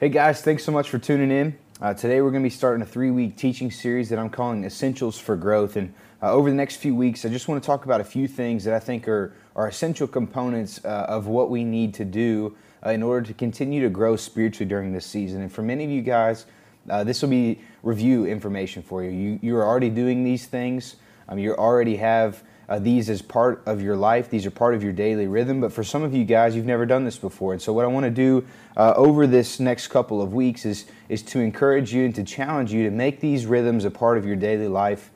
Hey guys, thanks so much for tuning in. Uh, today we're going to be starting a three week teaching series that I'm calling Essentials for Growth. And uh, over the next few weeks, I just want to talk about a few things that I think are, are essential components uh, of what we need to do uh, in order to continue to grow spiritually during this season. And for many of you guys, uh, this will be review information for you. You, you are already doing these things, um, you already have uh, these as part of your life. These are part of your daily rhythm. But for some of you guys, you've never done this before. And so, what I want to do uh, over this next couple of weeks is, is to encourage you and to challenge you to make these rhythms a part of your daily life.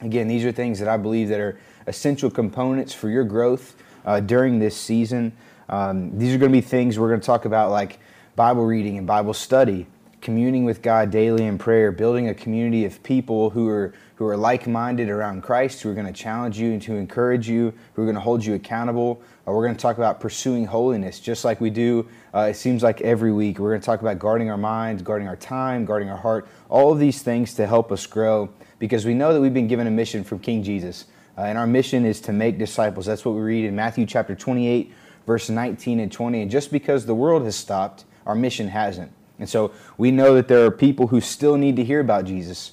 Again, these are things that I believe that are essential components for your growth uh, during this season. Um, these are going to be things we're going to talk about like Bible reading and Bible study, communing with God daily in prayer, building a community of people who are who are like-minded around Christ, who are going to challenge you and to encourage you, who are going to hold you accountable. Uh, we're going to talk about pursuing holiness, just like we do. Uh, it seems like every week. We're going to talk about guarding our minds, guarding our time, guarding our heart. All of these things to help us grow, because we know that we've been given a mission from King Jesus, uh, and our mission is to make disciples. That's what we read in Matthew chapter 28, verse 19 and 20. And just because the world has stopped, our mission hasn't. And so we know that there are people who still need to hear about Jesus.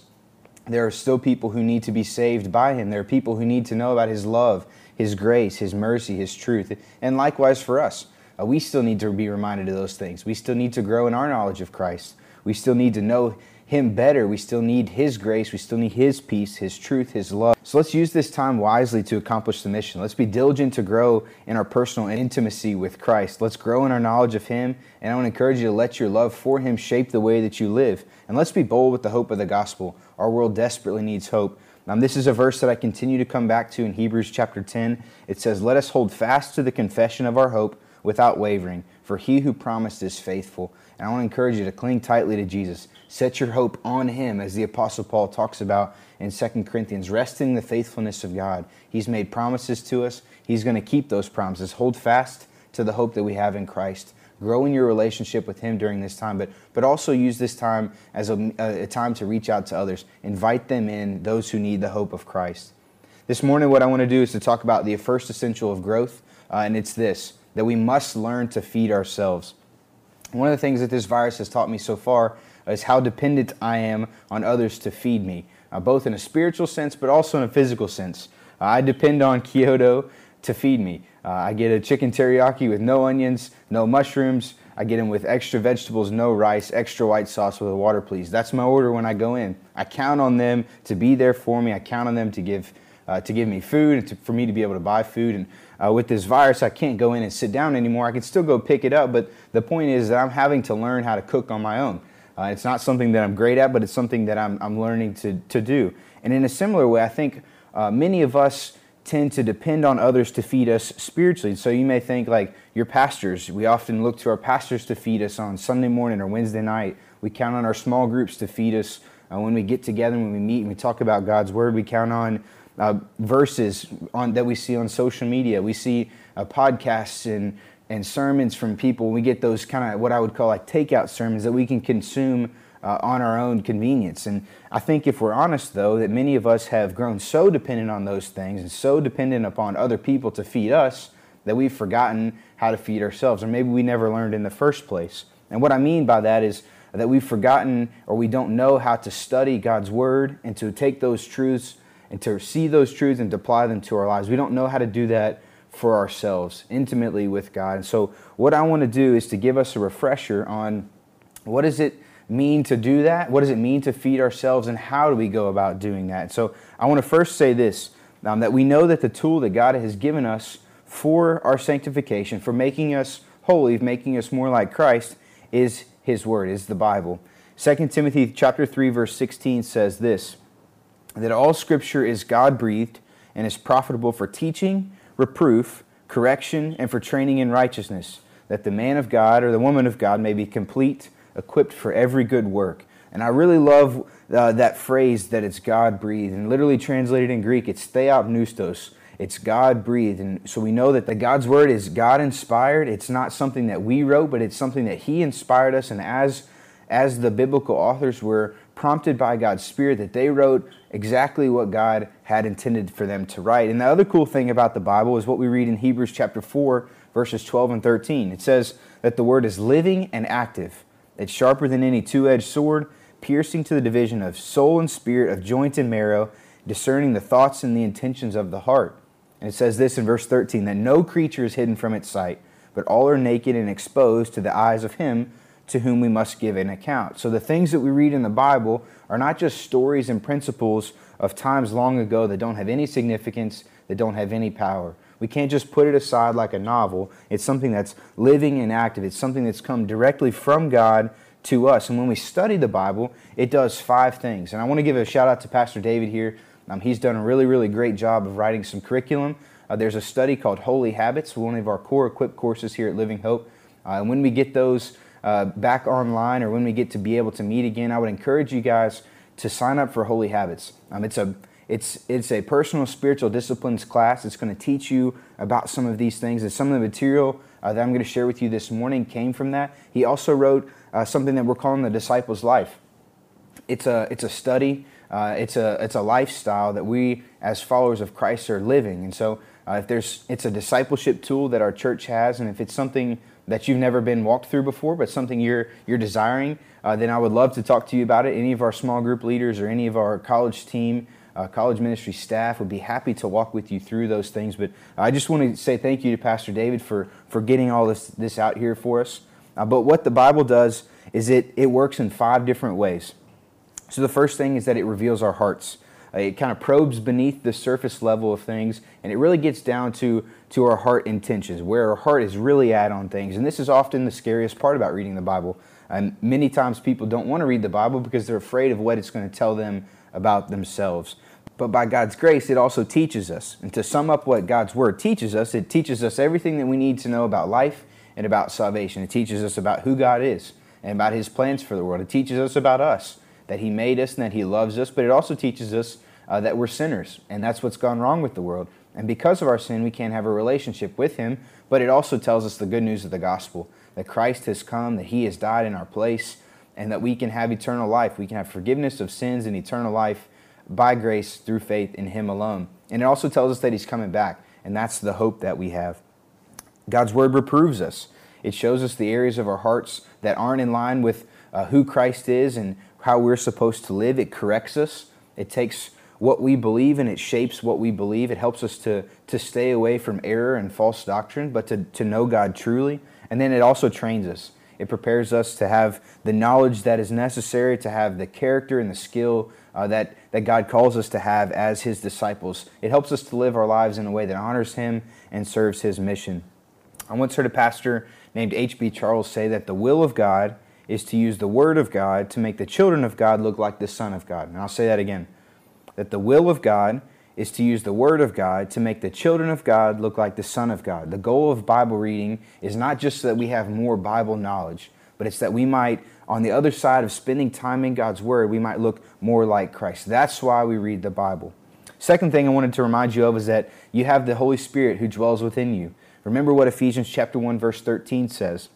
There are still people who need to be saved by him. There are people who need to know about his love, his grace, his mercy, his truth. And likewise for us, uh, we still need to be reminded of those things. We still need to grow in our knowledge of Christ. We still need to know him better. We still need His grace. We still need His peace, His truth, His love. So let's use this time wisely to accomplish the mission. Let's be diligent to grow in our personal intimacy with Christ. Let's grow in our knowledge of Him. And I want to encourage you to let your love for Him shape the way that you live. And let's be bold with the hope of the gospel. Our world desperately needs hope. Now, this is a verse that I continue to come back to in Hebrews chapter 10. It says, Let us hold fast to the confession of our hope without wavering, for he who promised is faithful. And I want to encourage you to cling tightly to Jesus. Set your hope on him, as the Apostle Paul talks about in 2 Corinthians. Rest in the faithfulness of God. He's made promises to us, he's going to keep those promises. Hold fast to the hope that we have in Christ. Grow in your relationship with Him during this time, but, but also use this time as a, a time to reach out to others. Invite them in, those who need the hope of Christ. This morning, what I want to do is to talk about the first essential of growth, uh, and it's this that we must learn to feed ourselves. One of the things that this virus has taught me so far is how dependent I am on others to feed me, uh, both in a spiritual sense but also in a physical sense. Uh, I depend on Kyoto to feed me. Uh, I get a chicken teriyaki with no onions, no mushrooms. I get them with extra vegetables, no rice, extra white sauce with a water, please. That's my order when I go in. I count on them to be there for me. I count on them to give uh, to give me food and to, for me to be able to buy food. And uh, with this virus, I can't go in and sit down anymore. I can still go pick it up, but the point is that I'm having to learn how to cook on my own. Uh, it's not something that I'm great at, but it's something that I'm, I'm learning to, to do. And in a similar way, I think uh, many of us tend to depend on others to feed us spiritually. So you may think like your pastors, we often look to our pastors to feed us on Sunday morning or Wednesday night. We count on our small groups to feed us uh, when we get together, when we meet and we talk about God's word. We count on uh, verses on, that we see on social media. We see uh, podcasts and and sermons from people. We get those kind of what I would call like takeout sermons that we can consume uh, on our own convenience. And I think if we're honest, though, that many of us have grown so dependent on those things and so dependent upon other people to feed us that we've forgotten how to feed ourselves, or maybe we never learned in the first place. And what I mean by that is that we've forgotten or we don't know how to study God's Word and to take those truths and to see those truths and to apply them to our lives. We don't know how to do that for ourselves intimately with God. And so, what I want to do is to give us a refresher on what does it mean to do that? What does it mean to feed ourselves, and how do we go about doing that? So, I want to first say this um, that we know that the tool that God has given us for our sanctification, for making us holy, making us more like Christ, is His Word, is the Bible. 2 Timothy chapter 3 verse 16 says this that all scripture is God breathed and is profitable for teaching, reproof, correction, and for training in righteousness, that the man of God or the woman of God may be complete, equipped for every good work. And I really love uh, that phrase that it's God breathed. And literally translated in Greek, it's theopneustos. It's God breathed. And so we know that the God's word is God inspired. It's not something that we wrote, but it's something that He inspired us. And as as the biblical authors were prompted by God's Spirit that they wrote exactly what God had intended for them to write. And the other cool thing about the Bible is what we read in Hebrews chapter 4, verses 12 and 13. It says that the word is living and active, It's sharper than any two edged sword, piercing to the division of soul and spirit, of joint and marrow, discerning the thoughts and the intentions of the heart. And it says this in verse 13 that no creature is hidden from its sight, but all are naked and exposed to the eyes of him to whom we must give an account. So the things that we read in the Bible are not just stories and principles of times long ago that don't have any significance, that don't have any power. We can't just put it aside like a novel. It's something that's living and active. It's something that's come directly from God to us. And when we study the Bible, it does five things. And I want to give a shout out to Pastor David here. Um, he's done a really, really great job of writing some curriculum. Uh, there's a study called Holy Habits, one of our core equipped courses here at Living Hope. Uh, and when we get those uh, back online or when we get to be able to meet again, I would encourage you guys to sign up for Holy Habits. Um, it's a it's it's a personal spiritual disciplines class. It's going to teach you about some of these things. And some of the material uh, that I'm going to share with you this morning came from that. He also wrote uh, something that we're calling the disciples' life. It's a it's a study. Uh, it's a it's a lifestyle that we as followers of Christ are living. And so uh, if there's it's a discipleship tool that our church has, and if it's something that you've never been walked through before, but something you're you're desiring, uh, then I would love to talk to you about it. Any of our small group leaders or any of our college team, uh, college ministry staff would be happy to walk with you through those things. But I just want to say thank you to Pastor David for for getting all this this out here for us. Uh, but what the Bible does is it it works in five different ways. So the first thing is that it reveals our hearts. Uh, it kind of probes beneath the surface level of things, and it really gets down to to our heart intentions, where our heart is really at on things. And this is often the scariest part about reading the Bible. And many times people don't want to read the Bible because they're afraid of what it's going to tell them about themselves. But by God's grace, it also teaches us. And to sum up what God's Word teaches us, it teaches us everything that we need to know about life and about salvation. It teaches us about who God is and about His plans for the world. It teaches us about us, that He made us and that He loves us. But it also teaches us uh, that we're sinners, and that's what's gone wrong with the world. And because of our sin, we can't have a relationship with Him. But it also tells us the good news of the gospel that Christ has come, that He has died in our place, and that we can have eternal life. We can have forgiveness of sins and eternal life by grace through faith in Him alone. And it also tells us that He's coming back, and that's the hope that we have. God's Word reproves us. It shows us the areas of our hearts that aren't in line with uh, who Christ is and how we're supposed to live. It corrects us. It takes what we believe and it shapes what we believe. It helps us to, to stay away from error and false doctrine, but to, to know God truly. And then it also trains us. It prepares us to have the knowledge that is necessary, to have the character and the skill uh, that, that God calls us to have as His disciples. It helps us to live our lives in a way that honors Him and serves His mission. I once heard a pastor named H.B. Charles say that the will of God is to use the Word of God to make the children of God look like the Son of God. And I'll say that again that the will of God is to use the Word of God to make the children of God look like the Son of God. The goal of Bible reading is not just that we have more Bible knowledge, but it's that we might, on the other side of spending time in God's Word, we might look more like Christ. That's why we read the Bible. Second thing I wanted to remind you of is that you have the Holy Spirit who dwells within you. Remember what Ephesians chapter 1 verse 13 says.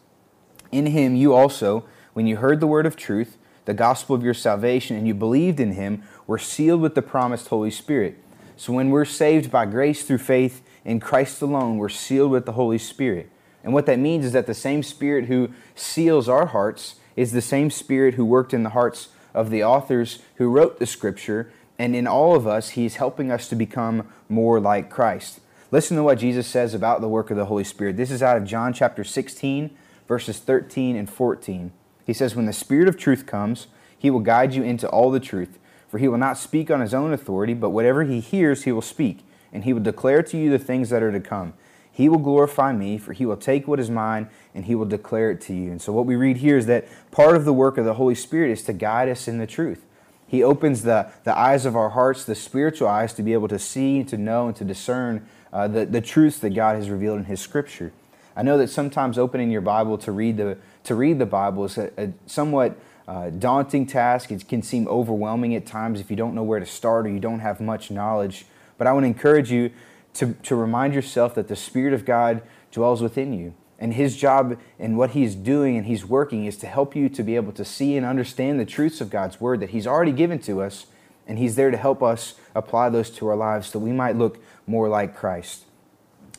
In him you also, when you heard the word of truth, the gospel of your salvation, and you believed in him, were sealed with the promised Holy Spirit. So when we're saved by grace through faith in Christ alone, we're sealed with the Holy Spirit. And what that means is that the same Spirit who seals our hearts is the same Spirit who worked in the hearts of the authors who wrote the Scripture. And in all of us, He's helping us to become more like Christ. Listen to what Jesus says about the work of the Holy Spirit. This is out of John chapter 16, verses 13 and 14. He says, When the Spirit of truth comes, He will guide you into all the truth. For he will not speak on his own authority, but whatever he hears, he will speak, and he will declare to you the things that are to come. He will glorify me, for he will take what is mine and he will declare it to you. And so, what we read here is that part of the work of the Holy Spirit is to guide us in the truth. He opens the, the eyes of our hearts, the spiritual eyes, to be able to see, and to know, and to discern uh, the, the truths that God has revealed in His Scripture. I know that sometimes opening your Bible to read the, to read the Bible is a, a somewhat uh, daunting task. It can seem overwhelming at times if you don't know where to start or you don't have much knowledge. But I want to encourage you to, to remind yourself that the Spirit of God dwells within you. And His job and what He's doing and He's working is to help you to be able to see and understand the truths of God's Word that He's already given to us. And He's there to help us apply those to our lives so we might look more like Christ.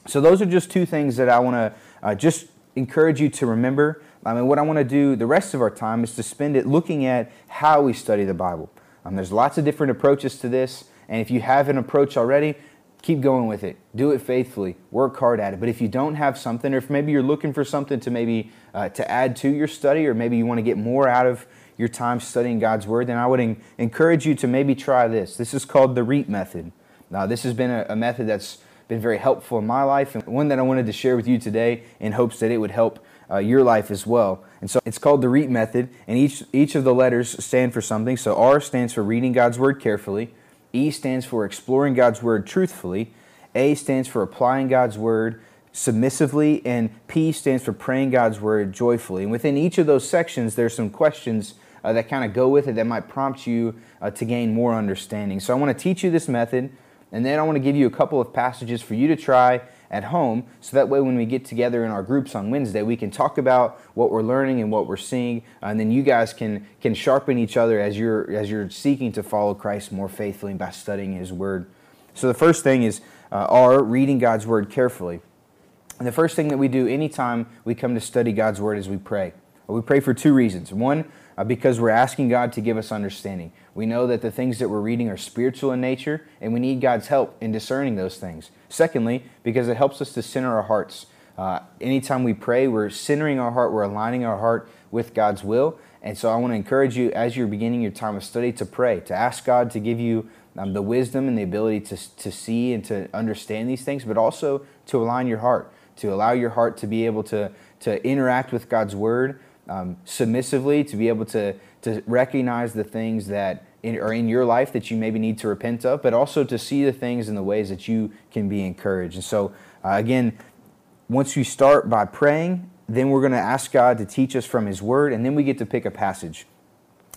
So, those are just two things that I want to uh, just encourage you to remember I mean, what I want to do the rest of our time is to spend it looking at how we study the Bible. Um, there's lots of different approaches to this, and if you have an approach already, keep going with it. Do it faithfully. Work hard at it. But if you don't have something, or if maybe you're looking for something to maybe uh, to add to your study, or maybe you want to get more out of your time studying God's Word, then I would en- encourage you to maybe try this. This is called the REAP method. Now, this has been a, a method that's been very helpful in my life, and one that I wanted to share with you today in hopes that it would help uh, your life as well. And so it's called the REAP method, and each, each of the letters stand for something. So R stands for reading God's Word carefully. E stands for exploring God's Word truthfully. A stands for applying God's Word submissively. And P stands for praying God's Word joyfully. And within each of those sections, there's some questions uh, that kind of go with it that might prompt you uh, to gain more understanding. So I want to teach you this method, and then I want to give you a couple of passages for you to try at home so that way when we get together in our groups on Wednesday we can talk about what we're learning and what we're seeing and then you guys can can sharpen each other as you're as you're seeking to follow Christ more faithfully by studying his word. So the first thing is uh, our reading God's word carefully. And the first thing that we do anytime we come to study God's word is we pray. We pray for two reasons. One, uh, because we're asking God to give us understanding. We know that the things that we're reading are spiritual in nature, and we need God's help in discerning those things. Secondly, because it helps us to center our hearts. Uh, anytime we pray, we're centering our heart, we're aligning our heart with God's will. And so I want to encourage you as you're beginning your time of study to pray, to ask God to give you um, the wisdom and the ability to, to see and to understand these things, but also to align your heart, to allow your heart to be able to, to interact with God's word um, submissively, to be able to, to recognize the things that in, are in your life that you maybe need to repent of, but also to see the things in the ways that you can be encouraged. And so, uh, again, once you start by praying, then we're going to ask God to teach us from His Word, and then we get to pick a passage.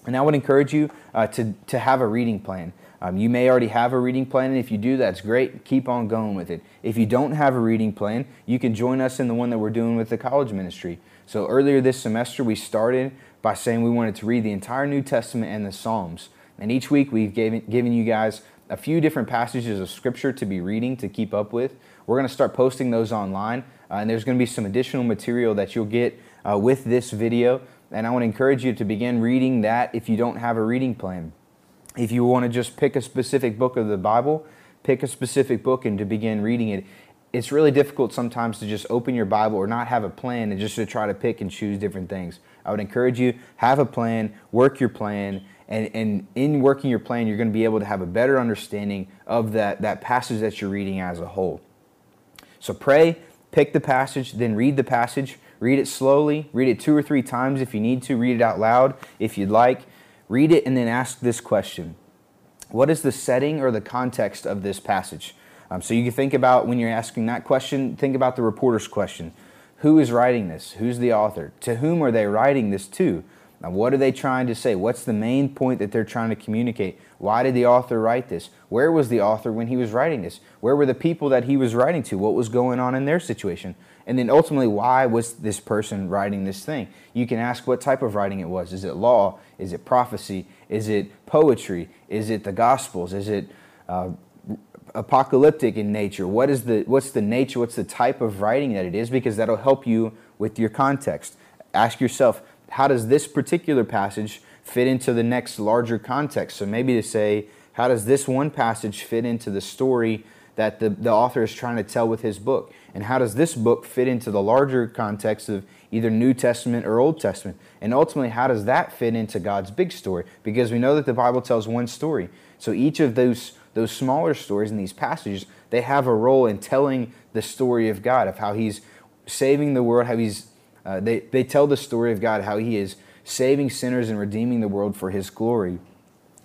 And I would encourage you uh, to, to have a reading plan. Um, you may already have a reading plan, and if you do, that's great. Keep on going with it. If you don't have a reading plan, you can join us in the one that we're doing with the college ministry. So earlier this semester, we started by saying we wanted to read the entire New Testament and the Psalms. And each week, we've given, given you guys a few different passages of Scripture to be reading to keep up with. We're going to start posting those online, uh, and there's going to be some additional material that you'll get uh, with this video. And I want to encourage you to begin reading that if you don't have a reading plan. If you want to just pick a specific book of the Bible, pick a specific book and to begin reading it. It's really difficult sometimes to just open your Bible or not have a plan and just to try to pick and choose different things. I would encourage you, have a plan, work your plan, and, and in working your plan, you're going to be able to have a better understanding of that, that passage that you're reading as a whole. So pray, pick the passage, then read the passage. Read it slowly. Read it two or three times if you need to. Read it out loud if you'd like. Read it and then ask this question What is the setting or the context of this passage? Um, so you can think about when you're asking that question, think about the reporter's question. Who is writing this? Who's the author? To whom are they writing this to? Now, what are they trying to say? What's the main point that they're trying to communicate? Why did the author write this? Where was the author when he was writing this? Where were the people that he was writing to? What was going on in their situation? And then ultimately, why was this person writing this thing? You can ask what type of writing it was. Is it law? Is it prophecy? Is it poetry? Is it the Gospels? Is it uh, apocalyptic in nature? What is the what's the nature? What's the type of writing that it is? Because that'll help you with your context. Ask yourself, how does this particular passage fit into the next larger context? So maybe to say, how does this one passage fit into the story that the, the author is trying to tell with his book? And how does this book fit into the larger context of either New Testament or Old Testament? And ultimately, how does that fit into God's big story? Because we know that the Bible tells one story. So each of those, those smaller stories in these passages, they have a role in telling the story of God, of how He's saving the world, how He's uh, they, they tell the story of God, how He is saving sinners and redeeming the world for His glory.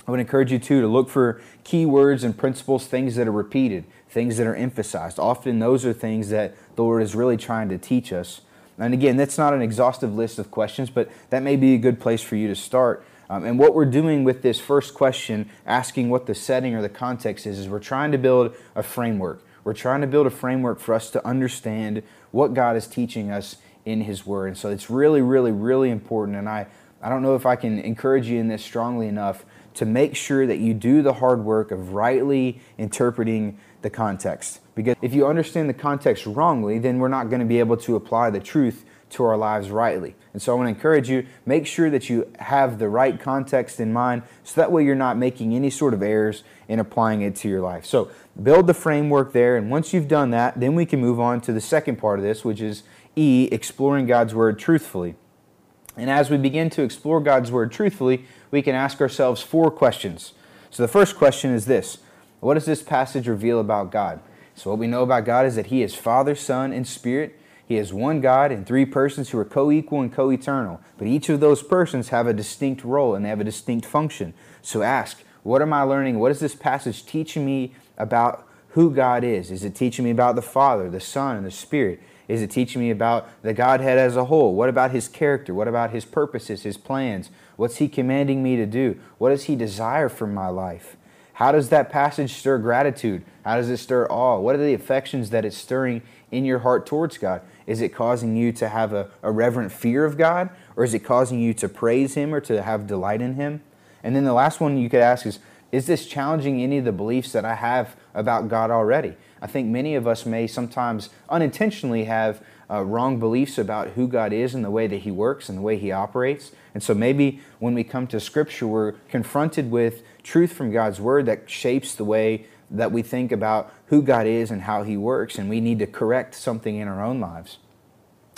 I would encourage you too to look for key words and principles, things that are repeated, things that are emphasized. Often those are things that the Lord is really trying to teach us. And again, that's not an exhaustive list of questions, but that may be a good place for you to start. Um, and what we're doing with this first question, asking what the setting or the context is, is we're trying to build a framework. We're trying to build a framework for us to understand what God is teaching us in His Word. And so it's really, really, really important. And I, I don't know if I can encourage you in this strongly enough to make sure that you do the hard work of rightly interpreting the context. Because if you understand the context wrongly, then we're not going to be able to apply the truth to our lives rightly. And so I want to encourage you, make sure that you have the right context in mind so that way you're not making any sort of errors in applying it to your life. So build the framework there, and once you've done that, then we can move on to the second part of this, which is E, exploring God's Word truthfully. And as we begin to explore God's Word truthfully, we can ask ourselves four questions. So the first question is this What does this passage reveal about God? So, what we know about God is that He is Father, Son, and Spirit. He is one God and three persons who are co equal and co eternal. But each of those persons have a distinct role and they have a distinct function. So, ask, what am I learning? What is this passage teaching me about who God is? Is it teaching me about the Father, the Son, and the Spirit? Is it teaching me about the Godhead as a whole? What about His character? What about His purposes, His plans? What's He commanding me to do? What does He desire from my life? How does that passage stir gratitude? How does it stir awe? What are the affections that it's stirring in your heart towards God? Is it causing you to have a, a reverent fear of God? Or is it causing you to praise Him or to have delight in Him? And then the last one you could ask is Is this challenging any of the beliefs that I have about God already? I think many of us may sometimes unintentionally have uh, wrong beliefs about who God is and the way that He works and the way He operates. And so maybe when we come to Scripture, we're confronted with truth from God's Word that shapes the way that we think about who God is and how He works, and we need to correct something in our own lives.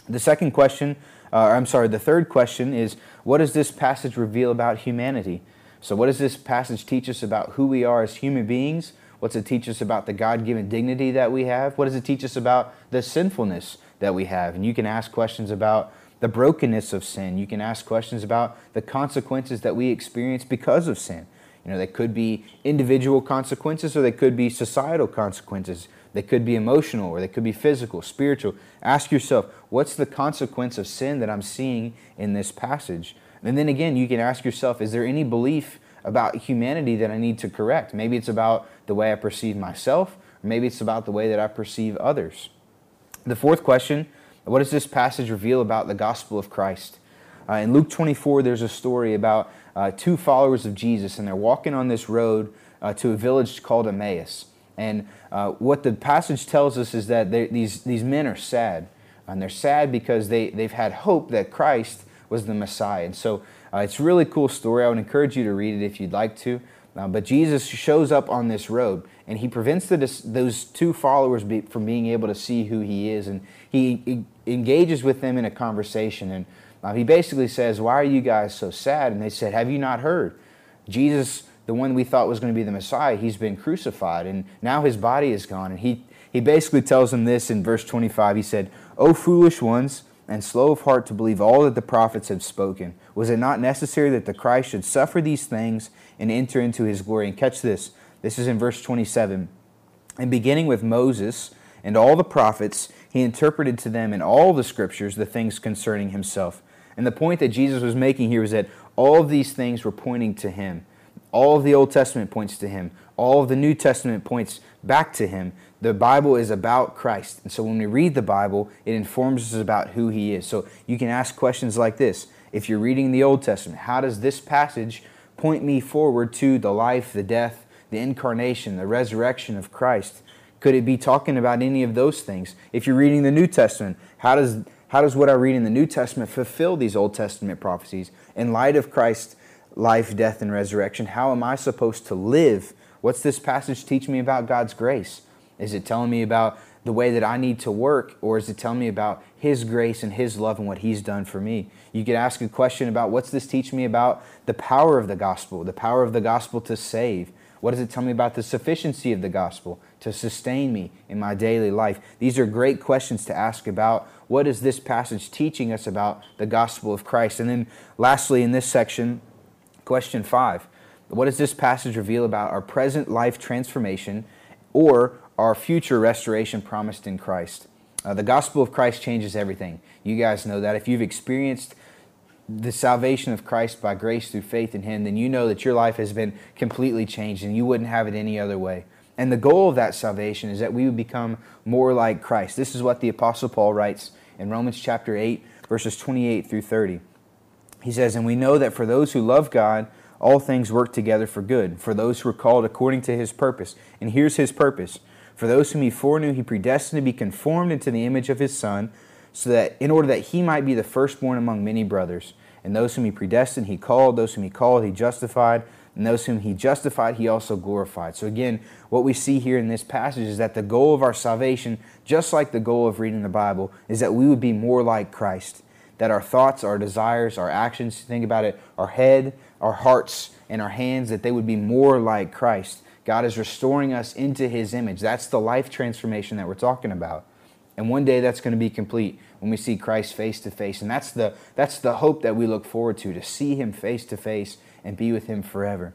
The second question, uh, I'm sorry, the third question is what does this passage reveal about humanity? So, what does this passage teach us about who we are as human beings? What's it teach us about the God given dignity that we have? What does it teach us about the sinfulness that we have. And you can ask questions about the brokenness of sin. You can ask questions about the consequences that we experience because of sin. You know, they could be individual consequences or they could be societal consequences. They could be emotional or they could be physical, spiritual. Ask yourself, what's the consequence of sin that I'm seeing in this passage? And then again, you can ask yourself, is there any belief about humanity that I need to correct? Maybe it's about the way I perceive myself, or maybe it's about the way that I perceive others. The fourth question what does this passage reveal about the gospel of Christ? Uh, in Luke 24, there's a story about uh, two followers of Jesus, and they're walking on this road uh, to a village called Emmaus. And uh, what the passage tells us is that these, these men are sad. And they're sad because they, they've had hope that Christ was the Messiah. And so uh, it's a really cool story. I would encourage you to read it if you'd like to. Uh, but Jesus shows up on this road and he prevents the, those two followers be, from being able to see who he is. And he, he engages with them in a conversation. And uh, he basically says, Why are you guys so sad? And they said, Have you not heard? Jesus, the one we thought was going to be the Messiah, he's been crucified, and now his body is gone. And he, he basically tells them this in verse 25. He said, O foolish ones, and slow of heart to believe all that the prophets have spoken. Was it not necessary that the Christ should suffer these things and enter into his glory? And catch this this is in verse 27. And beginning with Moses and all the prophets, he interpreted to them in all the scriptures the things concerning himself. And the point that Jesus was making here was that all of these things were pointing to him. All of the Old Testament points to him. All of the New Testament points back to him. The Bible is about Christ. And so when we read the Bible, it informs us about who he is. So you can ask questions like this. If you're reading the Old Testament, how does this passage point me forward to the life, the death, the incarnation, the resurrection of Christ? Could it be talking about any of those things? If you're reading the New Testament, how does, how does what I read in the New Testament fulfill these Old Testament prophecies? In light of Christ's life, death, and resurrection, how am I supposed to live? What's this passage teach me about God's grace? Is it telling me about the way that I need to work, or is it telling me about His grace and His love and what He's done for me? You could ask a question about what's this teach me about the power of the gospel, the power of the gospel to save? What does it tell me about the sufficiency of the gospel to sustain me in my daily life? These are great questions to ask about what is this passage teaching us about the gospel of Christ? And then, lastly, in this section, question five what does this passage reveal about our present life transformation or our future restoration promised in Christ? Uh, the gospel of Christ changes everything. You guys know that. If you've experienced the salvation of Christ by grace through faith in Him, then you know that your life has been completely changed and you wouldn't have it any other way. And the goal of that salvation is that we would become more like Christ. This is what the Apostle Paul writes in Romans chapter 8, verses 28 through 30. He says, And we know that for those who love God, all things work together for good, for those who are called according to His purpose. And here's His purpose. For those whom He foreknew, He predestined to be conformed into the image of His Son so that in order that he might be the firstborn among many brothers. And those whom he predestined, he called. Those whom he called, he justified. And those whom he justified, he also glorified. So, again, what we see here in this passage is that the goal of our salvation, just like the goal of reading the Bible, is that we would be more like Christ. That our thoughts, our desires, our actions, think about it, our head, our hearts, and our hands, that they would be more like Christ. God is restoring us into his image. That's the life transformation that we're talking about. And one day that's going to be complete when we see Christ face to face. And that's the, that's the hope that we look forward to, to see him face to face and be with him forever.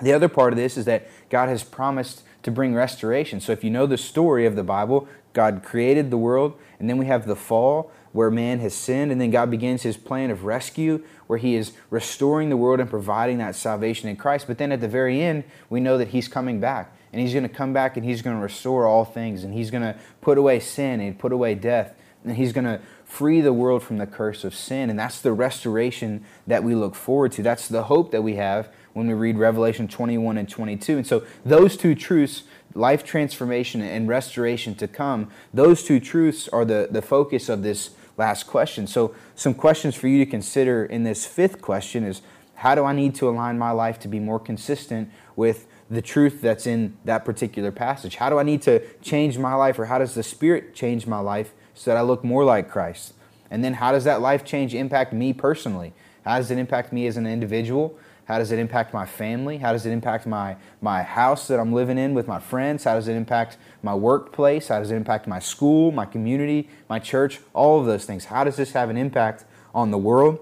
The other part of this is that God has promised to bring restoration. So if you know the story of the Bible, God created the world, and then we have the fall where man has sinned, and then God begins his plan of rescue where he is restoring the world and providing that salvation in Christ. But then at the very end, we know that he's coming back. And he's going to come back and he's going to restore all things. And he's going to put away sin and put away death. And he's going to free the world from the curse of sin. And that's the restoration that we look forward to. That's the hope that we have when we read Revelation 21 and 22. And so those two truths, life transformation and restoration to come, those two truths are the, the focus of this last question. So some questions for you to consider in this fifth question is how do I need to align my life to be more consistent with the truth that's in that particular passage? How do I need to change my life, or how does the Spirit change my life so that I look more like Christ? And then how does that life change impact me personally? How does it impact me as an individual? How does it impact my family? How does it impact my, my house that I'm living in with my friends? How does it impact my workplace? How does it impact my school, my community, my church? All of those things. How does this have an impact on the world?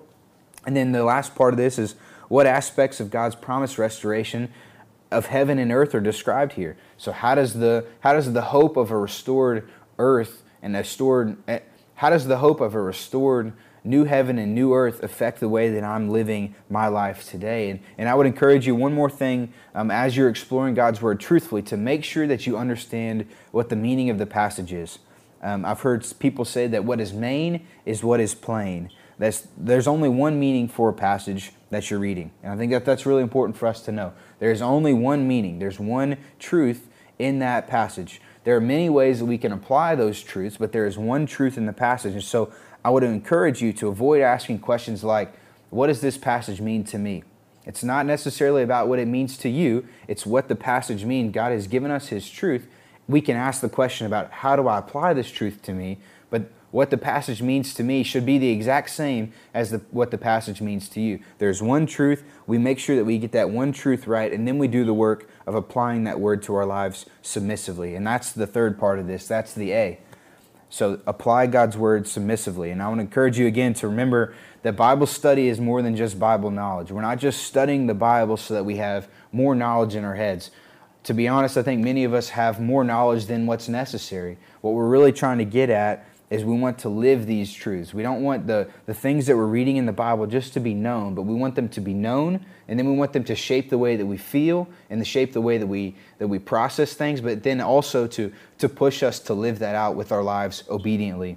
And then the last part of this is what aspects of God's promised restoration of heaven and earth are described here. So how does the how does the hope of a restored earth and a restored eh, how does the hope of a restored new heaven and new earth affect the way that I'm living my life today? And, and I would encourage you one more thing um, as you're exploring God's word truthfully to make sure that you understand what the meaning of the passage is. Um, I've heard people say that what is main is what is plain. That's, there's only one meaning for a passage that you're reading. And I think that that's really important for us to know. There's only one meaning, there's one truth in that passage. There are many ways that we can apply those truths, but there is one truth in the passage. And so I would encourage you to avoid asking questions like, What does this passage mean to me? It's not necessarily about what it means to you, it's what the passage means. God has given us His truth. We can ask the question about how do I apply this truth to me, but what the passage means to me should be the exact same as the, what the passage means to you. There's one truth. We make sure that we get that one truth right, and then we do the work of applying that word to our lives submissively. And that's the third part of this. That's the A. So apply God's word submissively. And I want to encourage you again to remember that Bible study is more than just Bible knowledge. We're not just studying the Bible so that we have more knowledge in our heads. To be honest, I think many of us have more knowledge than what's necessary. What we're really trying to get at is we want to live these truths. We don't want the, the things that we're reading in the Bible just to be known, but we want them to be known, and then we want them to shape the way that we feel and to shape the way that we that we process things, but then also to, to push us to live that out with our lives obediently.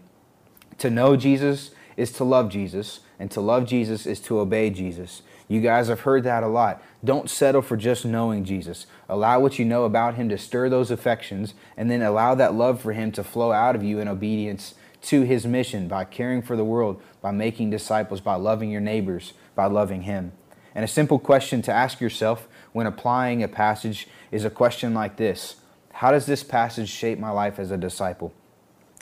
To know Jesus is to love Jesus, and to love Jesus is to obey Jesus. You guys have heard that a lot. Don't settle for just knowing Jesus. Allow what you know about him to stir those affections, and then allow that love for him to flow out of you in obedience to his mission by caring for the world, by making disciples, by loving your neighbors, by loving him. And a simple question to ask yourself when applying a passage is a question like this How does this passage shape my life as a disciple?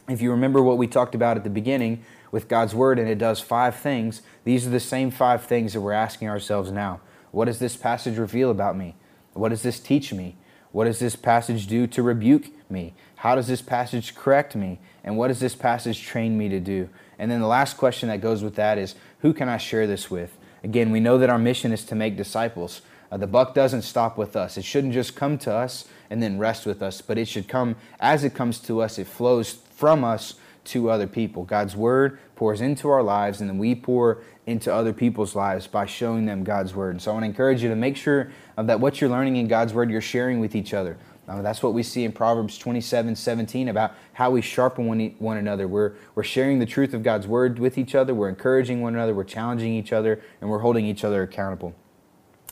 If you remember what we talked about at the beginning with God's Word, and it does five things, these are the same five things that we're asking ourselves now. What does this passage reveal about me? What does this teach me? What does this passage do to rebuke me? How does this passage correct me? And what does this passage train me to do? And then the last question that goes with that is who can I share this with? Again, we know that our mission is to make disciples. Uh, the buck doesn't stop with us. It shouldn't just come to us and then rest with us, but it should come as it comes to us. It flows from us to other people. God's word pours into our lives, and then we pour into other people's lives by showing them God's word. And so I want to encourage you to make sure that what you're learning in God's word, you're sharing with each other. Uh, that's what we see in Proverbs 27 17 about how we sharpen one, one another. We're, we're sharing the truth of God's word with each other, we're encouraging one another, we're challenging each other, and we're holding each other accountable.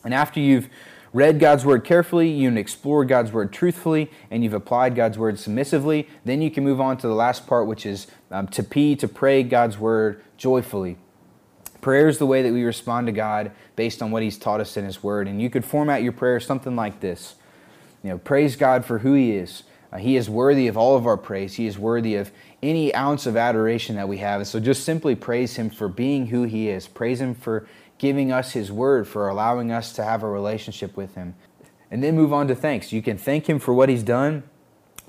And after you've read God's word carefully, you've explored God's word truthfully, and you've applied God's word submissively, then you can move on to the last part, which is um, to P, to pray God's word joyfully. Prayer is the way that we respond to God based on what He's taught us in His Word. And you could format your prayer something like this You know, praise God for who He is. Uh, he is worthy of all of our praise. He is worthy of any ounce of adoration that we have. And so just simply praise Him for being who He is. Praise Him for giving us His Word, for allowing us to have a relationship with Him. And then move on to thanks. You can thank Him for what He's done,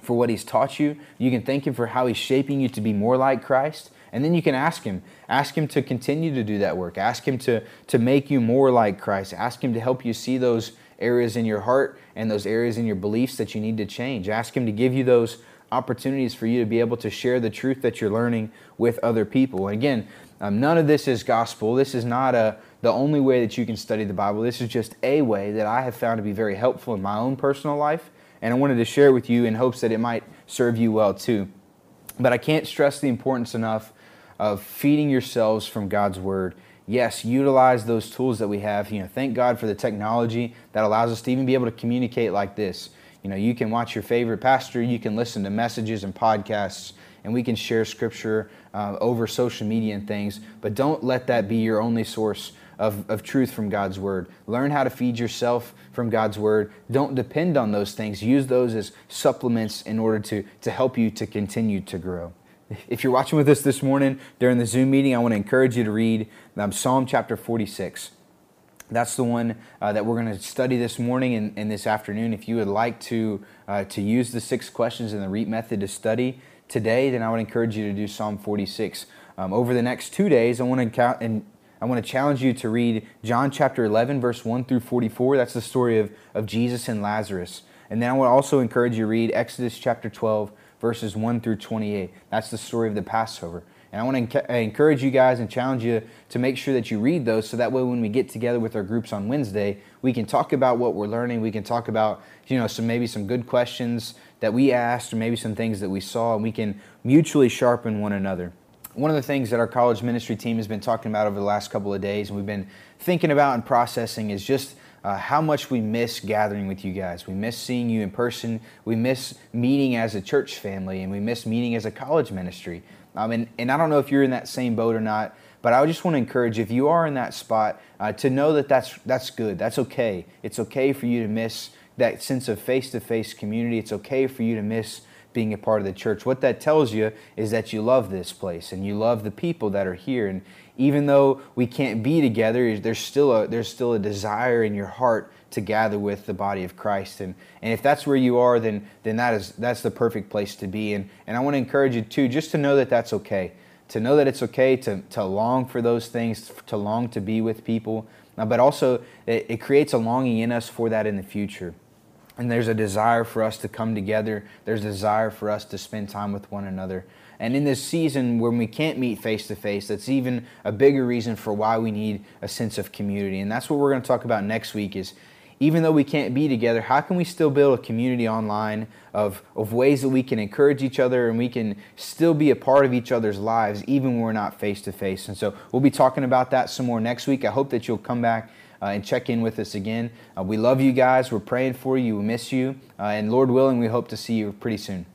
for what He's taught you. You can thank Him for how He's shaping you to be more like Christ. And then you can ask Him. Ask Him to continue to do that work. Ask Him to, to make you more like Christ. Ask Him to help you see those areas in your heart and those areas in your beliefs that you need to change. Ask Him to give you those opportunities for you to be able to share the truth that you're learning with other people. And again, um, none of this is gospel. This is not a, the only way that you can study the Bible. This is just a way that I have found to be very helpful in my own personal life. And I wanted to share with you in hopes that it might serve you well too. But I can't stress the importance enough of feeding yourselves from God's Word. Yes, utilize those tools that we have. You know, thank God for the technology that allows us to even be able to communicate like this. You know, you can watch your favorite pastor, you can listen to messages and podcasts, and we can share scripture uh, over social media and things. But don't let that be your only source of, of truth from God's Word. Learn how to feed yourself from God's Word. Don't depend on those things. Use those as supplements in order to, to help you to continue to grow. If you're watching with us this morning during the Zoom meeting, I want to encourage you to read um, Psalm chapter 46. That's the one uh, that we're going to study this morning and, and, this afternoon. If you would like to, uh, to use the six questions in the REAP method to study today, then I would encourage you to do Psalm 46. Um, over the next two days, I want to count and I want to challenge you to read John chapter 11, verse 1 through 44. That's the story of, of Jesus and Lazarus. And then I would also encourage you to read Exodus chapter 12, verses 1 through 28. That's the story of the Passover. And I want to encourage you guys and challenge you to make sure that you read those so that way when we get together with our groups on Wednesday, we can talk about what we're learning. We can talk about, you know, some maybe some good questions that we asked or maybe some things that we saw and we can mutually sharpen one another. One of the things that our college ministry team has been talking about over the last couple of days and we've been thinking about and processing is just uh, how much we miss gathering with you guys. We miss seeing you in person. We miss meeting as a church family, and we miss meeting as a college ministry. Um, and, and I don't know if you're in that same boat or not, but I just want to encourage if you are in that spot uh, to know that that's, that's good. That's okay. It's okay for you to miss that sense of face to face community. It's okay for you to miss being a part of the church. What that tells you is that you love this place and you love the people that are here. And even though we can't be together, there's still a there's still a desire in your heart to gather with the body of Christ. And and if that's where you are, then then that is that's the perfect place to be. And and I want to encourage you too, just to know that that's okay. To know that it's okay to, to long for those things, to long to be with people, uh, but also it, it creates a longing in us for that in the future. And there's a desire for us to come together. There's a desire for us to spend time with one another. And in this season when we can't meet face to face, that's even a bigger reason for why we need a sense of community. And that's what we're going to talk about next week is even though we can't be together, how can we still build a community online of, of ways that we can encourage each other and we can still be a part of each other's lives even when we're not face to face? And so we'll be talking about that some more next week. I hope that you'll come back uh, and check in with us again. Uh, we love you guys. We're praying for you. We miss you. Uh, and Lord willing, we hope to see you pretty soon.